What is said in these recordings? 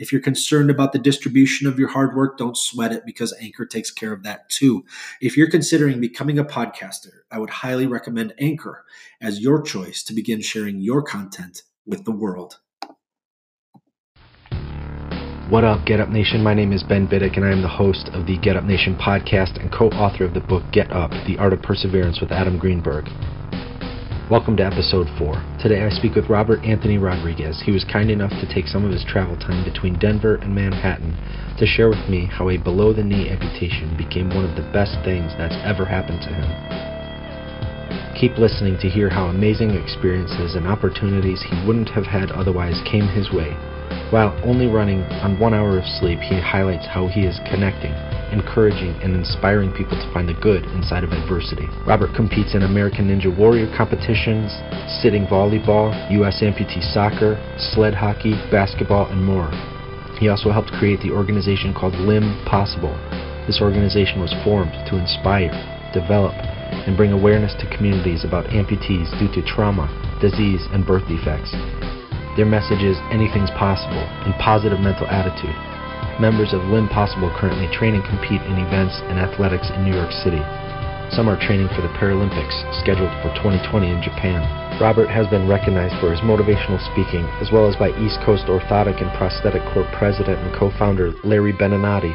if you're concerned about the distribution of your hard work, don't sweat it because Anchor takes care of that too. If you're considering becoming a podcaster, I would highly recommend Anchor as your choice to begin sharing your content with the world. What up, Get Up Nation? My name is Ben Biddick, and I am the host of the Get Up Nation podcast and co author of the book Get Up The Art of Perseverance with Adam Greenberg. Welcome to episode 4. Today I speak with Robert Anthony Rodriguez. He was kind enough to take some of his travel time between Denver and Manhattan to share with me how a below the knee amputation became one of the best things that's ever happened to him. Keep listening to hear how amazing experiences and opportunities he wouldn't have had otherwise came his way. While only running on one hour of sleep, he highlights how he is connecting encouraging, and inspiring people to find the good inside of adversity. Robert competes in American Ninja Warrior competitions, sitting volleyball, U.S. amputee soccer, sled hockey, basketball, and more. He also helped create the organization called Limb Possible. This organization was formed to inspire, develop, and bring awareness to communities about amputees due to trauma, disease, and birth defects. Their message is anything's possible and positive mental attitude Members of Limb Possible currently train and compete in events and athletics in New York City. Some are training for the Paralympics, scheduled for 2020 in Japan. Robert has been recognized for his motivational speaking, as well as by East Coast Orthotic and Prosthetic Corp president and co-founder Larry Benenati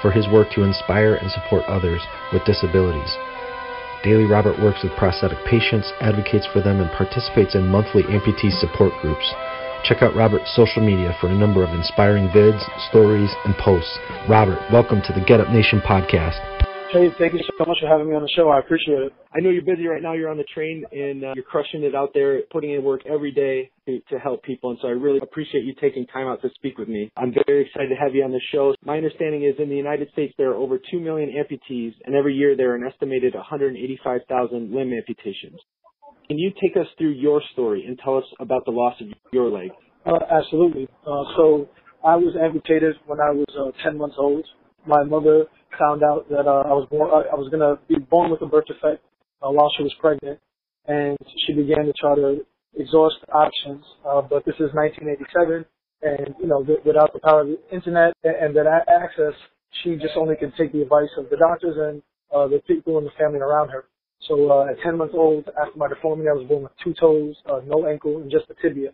for his work to inspire and support others with disabilities. Daily Robert works with prosthetic patients, advocates for them, and participates in monthly amputee support groups. Check out Robert's social media for a number of inspiring vids, stories, and posts. Robert, welcome to the Get Up Nation podcast. Hey, thank you so much for having me on the show. I appreciate it. I know you're busy right now. You're on the train and uh, you're crushing it out there, putting in work every day to, to help people. And so I really appreciate you taking time out to speak with me. I'm very excited to have you on the show. My understanding is in the United States, there are over 2 million amputees, and every year there are an estimated 185,000 limb amputations. Can you take us through your story and tell us about the loss of your leg? Uh, absolutely. Uh, so I was amputated when I was uh, 10 months old. My mother found out that uh, I was born. I was going to be born with a birth defect uh, while she was pregnant, and she began to try to exhaust options. Uh, but this is 1987, and you know, without the power of the internet and, and that access, she just only could take the advice of the doctors and uh, the people in the family around her. So uh, at 10 months old, after my deformity, I was born with two toes, uh, no ankle, and just a tibia.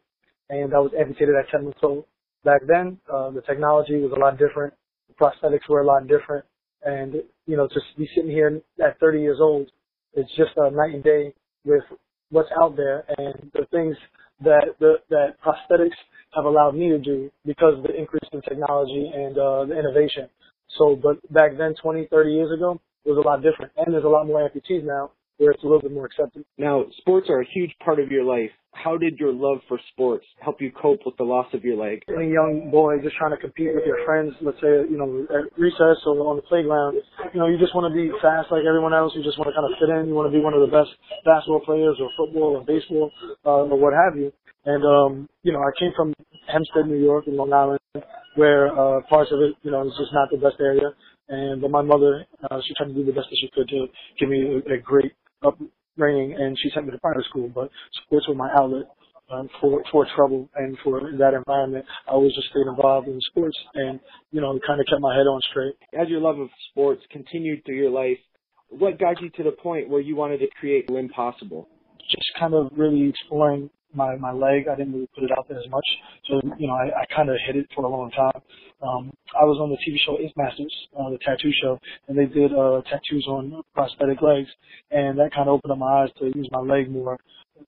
And I was amputated at 10 months old. Back then, uh, the technology was a lot different. The prosthetics were a lot different. And, you know, to be sitting here at 30 years old, it's just a night and day with what's out there and the things that the, that prosthetics have allowed me to do because of the increase in technology and uh, the innovation. So, but back then, 20, 30 years ago, was a lot different. And there's a lot more amputees now where it's a little bit more accepted. Now, sports are a huge part of your life. How did your love for sports help you cope with the loss of your leg? Any young boy just trying to compete with your friends, let's say, you know, at recess or on the playground, you know, you just want to be fast like everyone else. You just want to kind of fit in. You want to be one of the best basketball players or football or baseball uh, or what have you. And, um, you know, I came from Hempstead, New York in Long Island where uh, parts of it, you know, is just not the best area. And but my mother, uh, she tried to do the best that she could to give me a, a great upbringing, and she sent me to private school. But sports were my outlet um, for for trouble and for that environment. I always just stayed involved in sports, and you know, kind of kept my head on straight. As your love of sports continued through your life, what got you to the point where you wanted to create Limb Possible? Just kind of really exploring my my leg. I didn't really put it out there as much, so you know I, I kind of hid it for a long time. Um, I was on the TV show Ink Masters, uh, the tattoo show, and they did uh, tattoos on prosthetic legs, and that kind of opened up my eyes to use my leg more,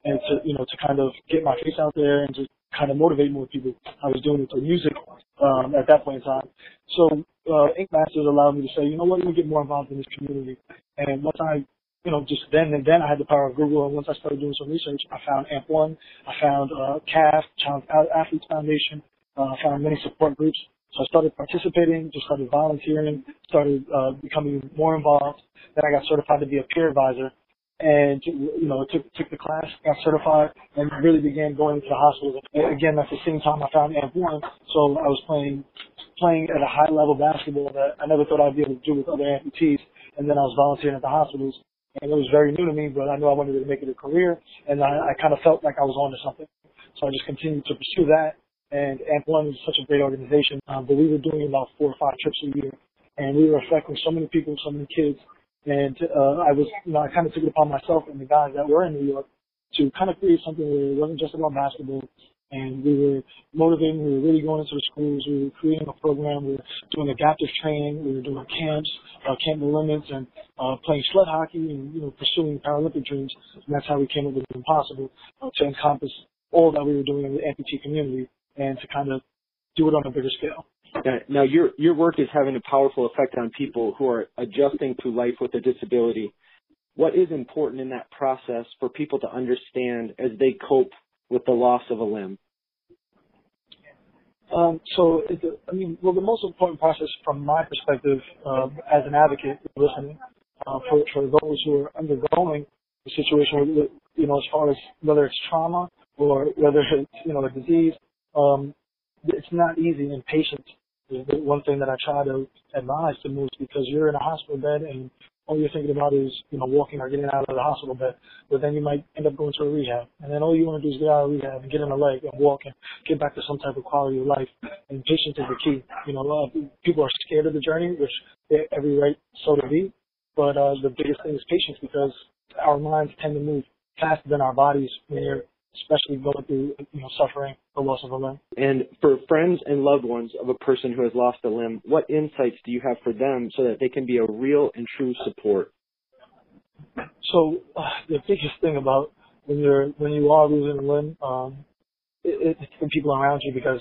and to you know to kind of get my face out there and to kind of motivate more people. I was doing it through music um, at that point in time. So uh, Ink Masters allowed me to say, you know what, let me get more involved in this community. And once I you know, just then and then I had the power of Google. And once I started doing some research, I found AMP1, I found uh, CAF, Challenged Athletes Foundation, uh, I found many support groups. So I started participating, just started volunteering, started uh, becoming more involved. Then I got certified to be a peer advisor, and you know took took the class, got certified, and really began going to the hospitals. Again, at the same time I found AMP1, so I was playing playing at a high level basketball that I never thought I'd be able to do with other amputees. And then I was volunteering at the hospitals, and it was very new to me, but I knew I wanted to make it a career, and I, I kind of felt like I was on to something. So I just continued to pursue that. And AMP1 is such a great organization, um, but we were doing about four or five trips a year, and we were affecting so many people, so many kids. And uh, I was, you know, I kind of took it upon myself and the guys that were in New York to kind of create something where it wasn't just about basketball, and we were motivating. We were really going into the schools. We were creating a program. We were doing adaptive training. We were doing camps, uh, camp the limits, and uh, playing sled hockey, and you know, pursuing Paralympic dreams. And that's how we came up with Limb Possible to encompass all that we were doing in the amputee community, and to kind of do it on a bigger scale. Now, your your work is having a powerful effect on people who are adjusting to life with a disability. What is important in that process for people to understand as they cope with the loss of a limb? Um, so, it, I mean, well, the most important process from my perspective um, as an advocate, listening, uh, for, for those who are undergoing the situation, you know, as far as whether it's trauma or whether it's, you know, a disease, um, it's not easy and patience is the one thing that I try to advise to most because you're in a hospital bed and all you're thinking about is, you know, walking or getting out of the hospital bed. But then you might end up going to a rehab. And then all you want to do is get out of rehab and get in a leg and walk and get back to some type of quality of life. And patience is the key. You know, a lot of people are scared of the journey, which they have every right so to be. But uh, the biggest thing is patience because our minds tend to move faster than our bodies when you're especially going through you know suffering the loss of a limb. And for friends and loved ones of a person who has lost a limb, what insights do you have for them so that they can be a real and true support? So uh, the biggest thing about when you're when you are losing a limb, um, it, it's the people around you because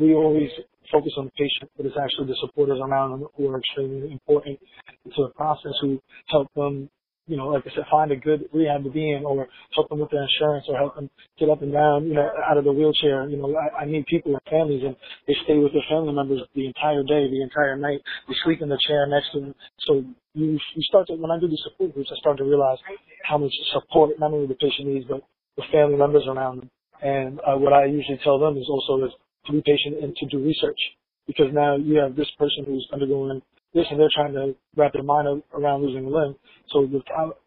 we always focus on the patient, but it's actually the supporters around them who are extremely important to the process who help them you know, like I said, find a good rehab to be in or help them with their insurance or help them get up and down, you know, out of the wheelchair. You know, I, I need people and families and they stay with their family members the entire day, the entire night. They sleep in the chair next to them. So you, you start to, when I do these support groups, I start to realize how much support not only the patient needs, but the family members around them. And uh, what I usually tell them is also is to be patient and to do research because now you have this person who's undergoing this and they're trying to wrap their mind around losing a limb. So the,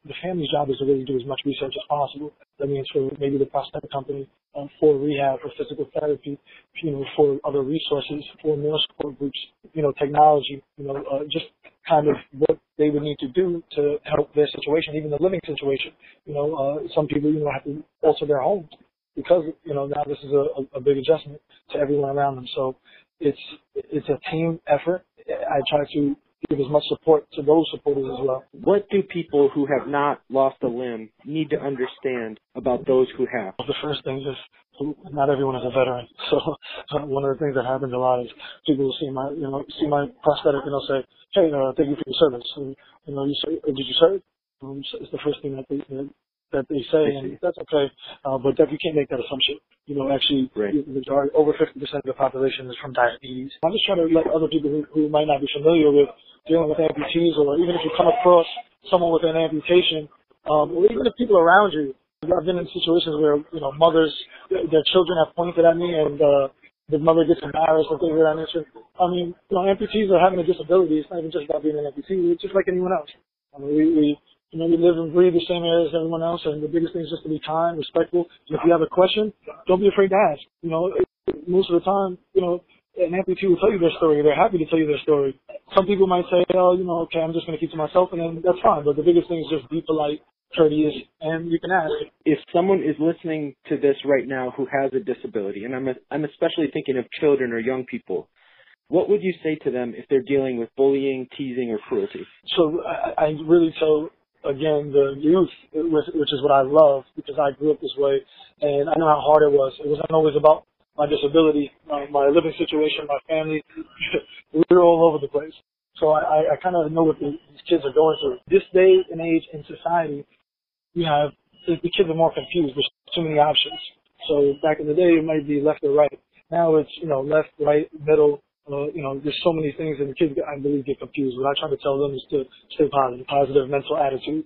the family's job is to really do as much research as possible. That means for maybe the prosthetic company, uh, for rehab, for physical therapy, you know, for other resources, for more support groups, you know, technology, you know, uh, just kind of what they would need to do to help their situation, even the living situation. You know, uh, some people, you know, have to alter their homes because, you know, now this is a, a big adjustment to everyone around them. So it's, it's a team effort I try to give as much support to those supporters as well. What do people who have not lost a limb need to understand about those who have? The first thing is not everyone is a veteran. So one of the things that happens a lot is people will see my, you know, see my prosthetic and they'll say, "Hey, uh, thank you for your service." And, you know, you say, "Did you serve?" Um, so it's the first thing that they that they say, and that's okay. Uh, but that you can't make that assumption. You know, actually, right. the majority, over 50% of the population is from diabetes. I'm just trying to let other people who, who might not be familiar with dealing with amputees, or even if you come across someone with an amputation, um, or even if people around you. I've been in situations where you know mothers, their children have pointed at me, and uh, the mother gets embarrassed and things of that nature. I mean, you know, amputees are having a disability. It's not even just about being an amputee. It's just like anyone else. I mean, we, we you know, we live and breathe the same air as everyone else, and the biggest thing is just to be kind, respectful. And if you have a question, don't be afraid to ask. You know, most of the time, you know, an amputee will tell you their story. They're happy to tell you their story. Some people might say, oh, you know, okay, I'm just going to keep to myself, and then that's fine. But the biggest thing is just be polite, courteous, and you can ask. If someone is listening to this right now who has a disability, and I'm, a, I'm especially thinking of children or young people, what would you say to them if they're dealing with bullying, teasing, or cruelty? So I, I really tell again the youth, which is what I love because I grew up this way, and I know how hard it was. It wasn't always about my disability, my, my living situation, my family. we were all over the place. So I, I kind of know what the, these kids are going through. This day and age in society, you have the, the kids are more confused. There's too many options. So back in the day, it might be left or right. Now it's you know left, right, middle, uh, you know, there's so many things and the kids, I believe, get confused. What I try to tell them is to stay positive, positive mental attitude.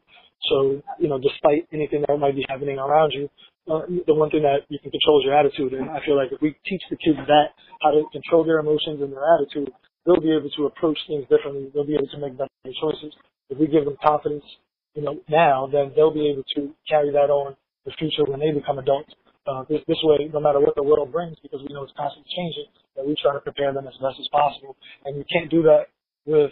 So, you know, despite anything that might be happening around you, uh, the one thing that you can control is your attitude. And I feel like if we teach the kids that, how to control their emotions and their attitude, they'll be able to approach things differently. They'll be able to make better choices. If we give them confidence, you know, now, then they'll be able to carry that on the future when they become adults uh, this, this way, no matter what the world brings, because we know it's constantly changing, that we try to prepare them as best as possible. And you can't do that with,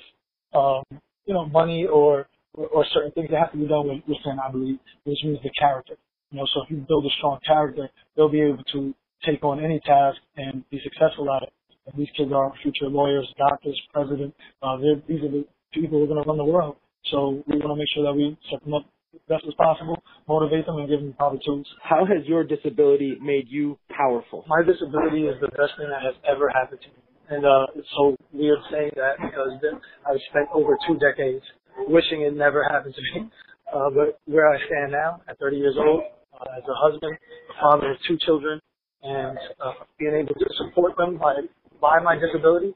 um, you know, money or, or, or certain things that have to be done with, within, I believe, which means the character. You know, so if you build a strong character, they'll be able to take on any task and be successful at it. And these kids are future lawyers, doctors, president. Uh, these are the people who are going to run the world. So we want to make sure that we set them up best as possible, motivate them, and give them proper tools. How has your disability made you powerful? My disability is the best thing that has ever happened to me. And uh, it's so weird saying that because I've spent over two decades wishing it never happened to me. Uh, but where I stand now, at 30 years old, uh, as a husband, a father of two children, and uh, being able to support them by, by my disability,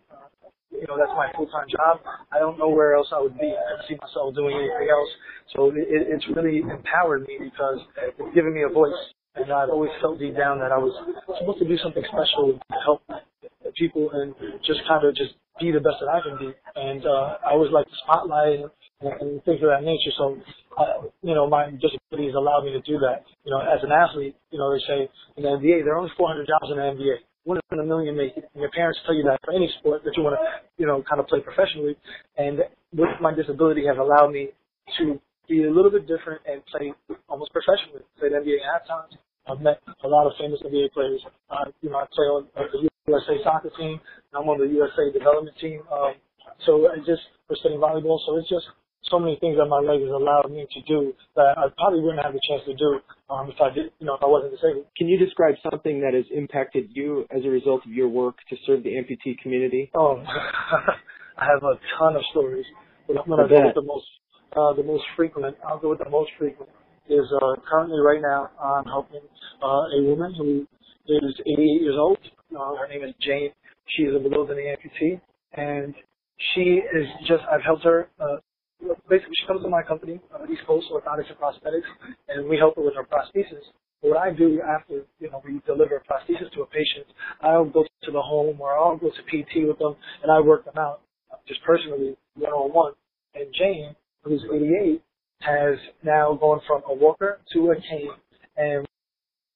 you know, that's my full-time job. I don't know where else I would be. I don't see myself doing anything else. So it, it's really empowered me because it's given me a voice. And I've always felt deep down that I was supposed to do something special to help people and just kind of just be the best that I can be. And uh, I always like the spotlight and, and things of that nature. So, uh, you know, my disability has allowed me to do that. You know, as an athlete, you know, they say in the NBA, there are only 400 jobs in the NBA in a million make it. And your parents tell you that for any sport that you want to, you know, kind of play professionally. And with my disability has allowed me to be a little bit different and play almost professionally. Played NBA half times. I've met a lot of famous NBA players. Uh, you know, I play on the USA soccer team. I'm on the USA development team. Um, so I just was sitting volleyball. So it's just so many things that my leg has allowed me to do that I probably wouldn't have the chance to do um, if I did, you know, if I wasn't disabled. Can you describe something that has impacted you as a result of your work to serve the amputee community? Oh, I have a ton of stories, but I'm going to go with the most, uh, the most frequent. I'll go with the most frequent. Is uh, currently right now I'm helping uh, a woman who is 88 years old. Uh, her name is Jane. She is a below the knee amputee, and she is just. I've helped her uh, comes to my company, uh, East Coast Orthotics and Prosthetics, and we help her with her prosthesis. What I do after, you know, we deliver prosthesis to a patient, I'll go to the home or I'll go to PT with them and I work them out, just personally, one on one. And Jane, who's 88, has now gone from a walker to a cane, and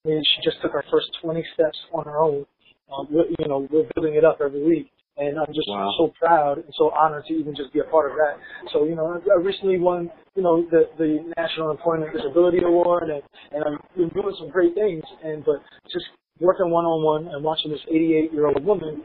she just took her first 20 steps on her own. Um, you know, we're building it up every week and I'm just wow. so proud and so honored to even just be a part of that. So you know, I, I recently won you know the the National Employment Disability Award, and and I've been doing some great things. And but just working one on one and watching this 88 year old woman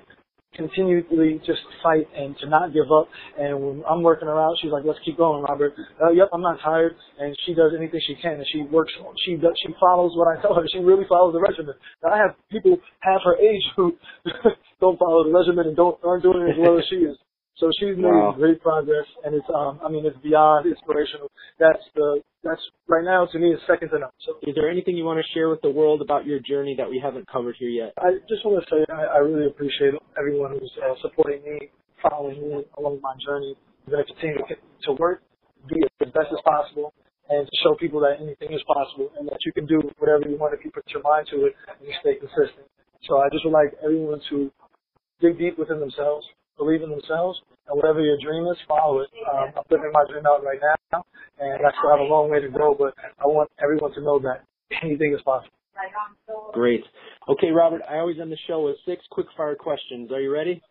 continually just fight and to not give up. And when I'm working her out, she's like, "Let's keep going, Robert." Uh, yep, I'm not tired, and she does anything she can, and she works. She does. She follows what I tell her. She really follows the regimen. I have people half her age who don't follow the regimen and don't aren't doing it as well as she is. So she's made wow. great progress, and it's um I mean it's beyond inspirational. That's the that's right now to me is second to none. So is there anything you want to share with the world about your journey that we haven't covered here yet? I just want to say I, I really appreciate everyone who's uh, supporting me, following me along my journey. I'm going to continue to, to work, be as best as possible, and to show people that anything is possible and that you can do whatever you want if you put your mind to it and you stay consistent. So I just would like everyone to dig deep within themselves believe in themselves, and whatever your dream is, follow it. Um, I'm living my dream out right now, and I still have a long way to go, but I want everyone to know that anything is possible. Great. Okay, Robert, I always end the show with six quick fire questions. Are you ready?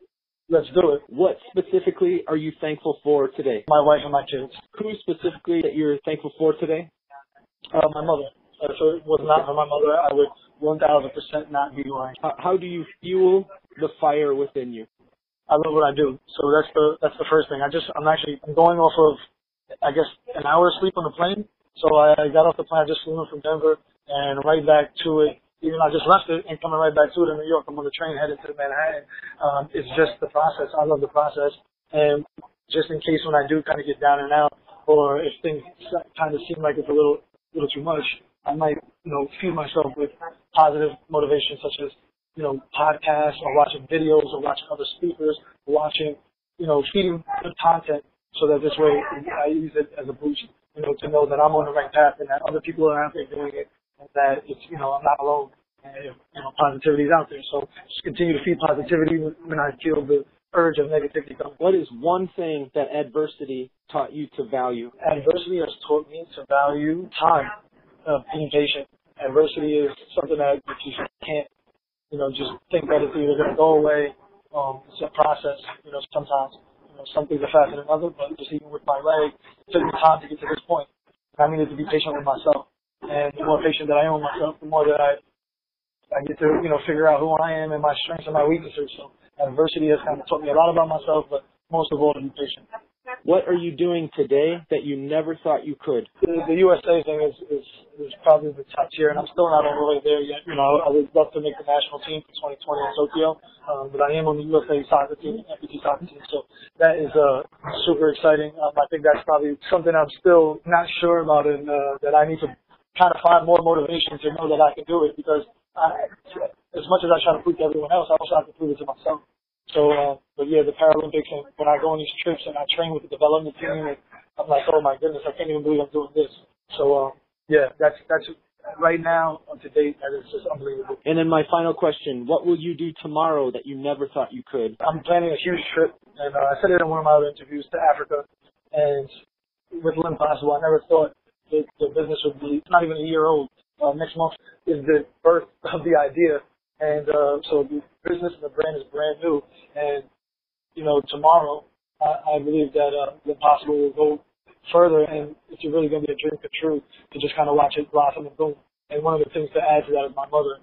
Let's do it. What specifically are you thankful for today? My wife and my kids. Who specifically that you're thankful for today? Uh, my mother. Uh, so it was not for my mother, I would 1,000% not be lying. How, how do you fuel the fire within you? I love what I do. So that's the that's the first thing. I just I'm actually I'm going off of I guess an hour of sleep on the plane. So I, got off the plane. I just flew in from Denver and right back to it. Even I just left it and coming right back to it in New York. I'm on the train headed to Manhattan. Um, it's just the process. I love the process. And just in case when I do kind of get down and out, or if things kind of seem like it's a little little too much, I might you know feed myself with positive motivation such as you know, podcasts or watching videos or watching other speakers, or watching, you know, feeding good content so that this way I use it as a boost, you know, to know that I'm on the right path and that other people are out there doing it and that it's, you know, I'm not alone and, you know, positivity is out there. So just continue to feed positivity when I feel the urge of negativity coming. What is one thing that adversity taught you to value? Adversity has taught me to value time, uh, being patient. Adversity is something that you you know, just think that it's either going to go away. Um, it's a process, you know, sometimes. You know, some things are faster than others, but just even with my leg, it took me time to get to this point. I needed to be patient with myself. And the more patient that I am with myself, the more that I I get to, you know, figure out who I am and my strengths and my weaknesses. So adversity has kind of taught me a lot about myself, but most of all to be patient. What are you doing today that you never thought you could? The, the USA thing is, is is probably the top tier, and I'm still not all the way there yet. You know, I would love to make the national team for 2020 in Tokyo, um, but I am on the USA soccer team, FPT soccer team, so that is uh, super exciting. Um, I think that's probably something I'm still not sure about, and uh, that I need to kind of find more motivation to know that I can do it because I, as much as I try to prove to everyone else, I also have to prove it to myself. So, uh, but yeah, the Paralympics and when I go on these trips and I train with the development team, and I'm like, oh my goodness, I can't even believe I'm doing this. So, uh, yeah, that's that's right now to date. That is just unbelievable. And then my final question: What will you do tomorrow that you never thought you could? I'm planning a huge trip, and uh, I said it in one of my other interviews to Africa, and with Limb Possible, I never thought the, the business would be it's not even a year old. Uh, next month is the birth of the idea, and uh, so the business and the brand is brand new. And you know, tomorrow I, I believe that uh, the possible will go further, and it's really going to be a dream come true to just kind of watch it blossom and boom. And one of the things to add to that is my mother.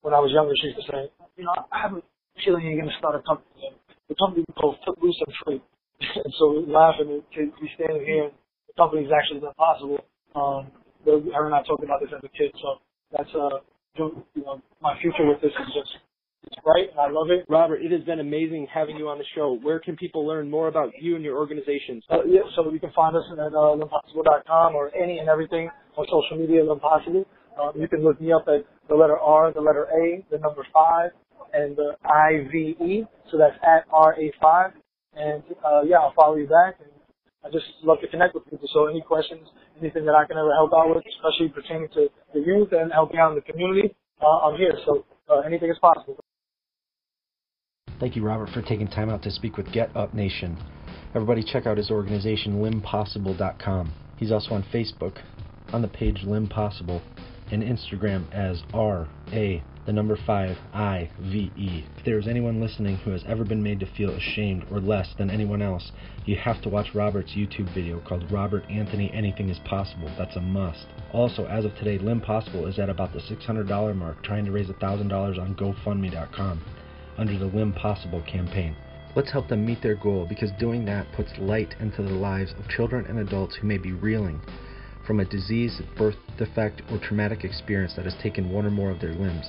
When I was younger, she used to say, you know, I have a feeling you're going to start a company. And the company called Footloose and Free. and so we're laughing to be standing here. The company's actually been possible. Um, her and I talked about this as a kid, so that's uh, you know, my future with this is just it's bright and I love it. Robert, it has been amazing having you on the show. Where can people learn more about you and your organizations? Uh, yeah, so you can find us at uh, limbpossible.com or any and everything on social media, Limb Possible. Um, you can look me up at the letter R, the letter A, the number five, and the I-V-E. So that's at R-A-5. And uh, yeah, I'll follow you back. And I just love to connect with people. So any questions, anything that I can ever help out with, especially pertaining to the youth and helping out in the community, uh, I'm here. So uh, anything is possible. Thank you, Robert, for taking time out to speak with Get Up Nation. Everybody check out his organization, limbpossible.com. He's also on Facebook on the page Limb Possible and Instagram as R A the number 5 I V E. If there is anyone listening who has ever been made to feel ashamed or less than anyone else, you have to watch Robert's YouTube video called Robert Anthony Anything is Possible. That's a must. Also, as of today, Limb Possible is at about the $600 mark trying to raise $1,000 on GoFundMe.com under the Limb Possible campaign. Let's help them meet their goal because doing that puts light into the lives of children and adults who may be reeling from a disease, birth defect, or traumatic experience that has taken one or more of their limbs.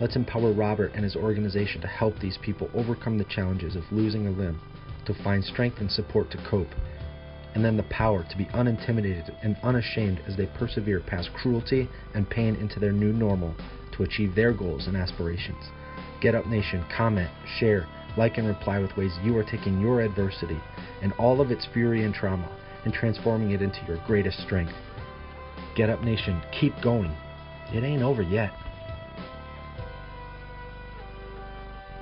Let's empower Robert and his organization to help these people overcome the challenges of losing a limb, to find strength and support to cope, and then the power to be unintimidated and unashamed as they persevere past cruelty and pain into their new normal to achieve their goals and aspirations. Get Up Nation, comment, share, like, and reply with ways you are taking your adversity and all of its fury and trauma and transforming it into your greatest strength. Get Up Nation, keep going. It ain't over yet.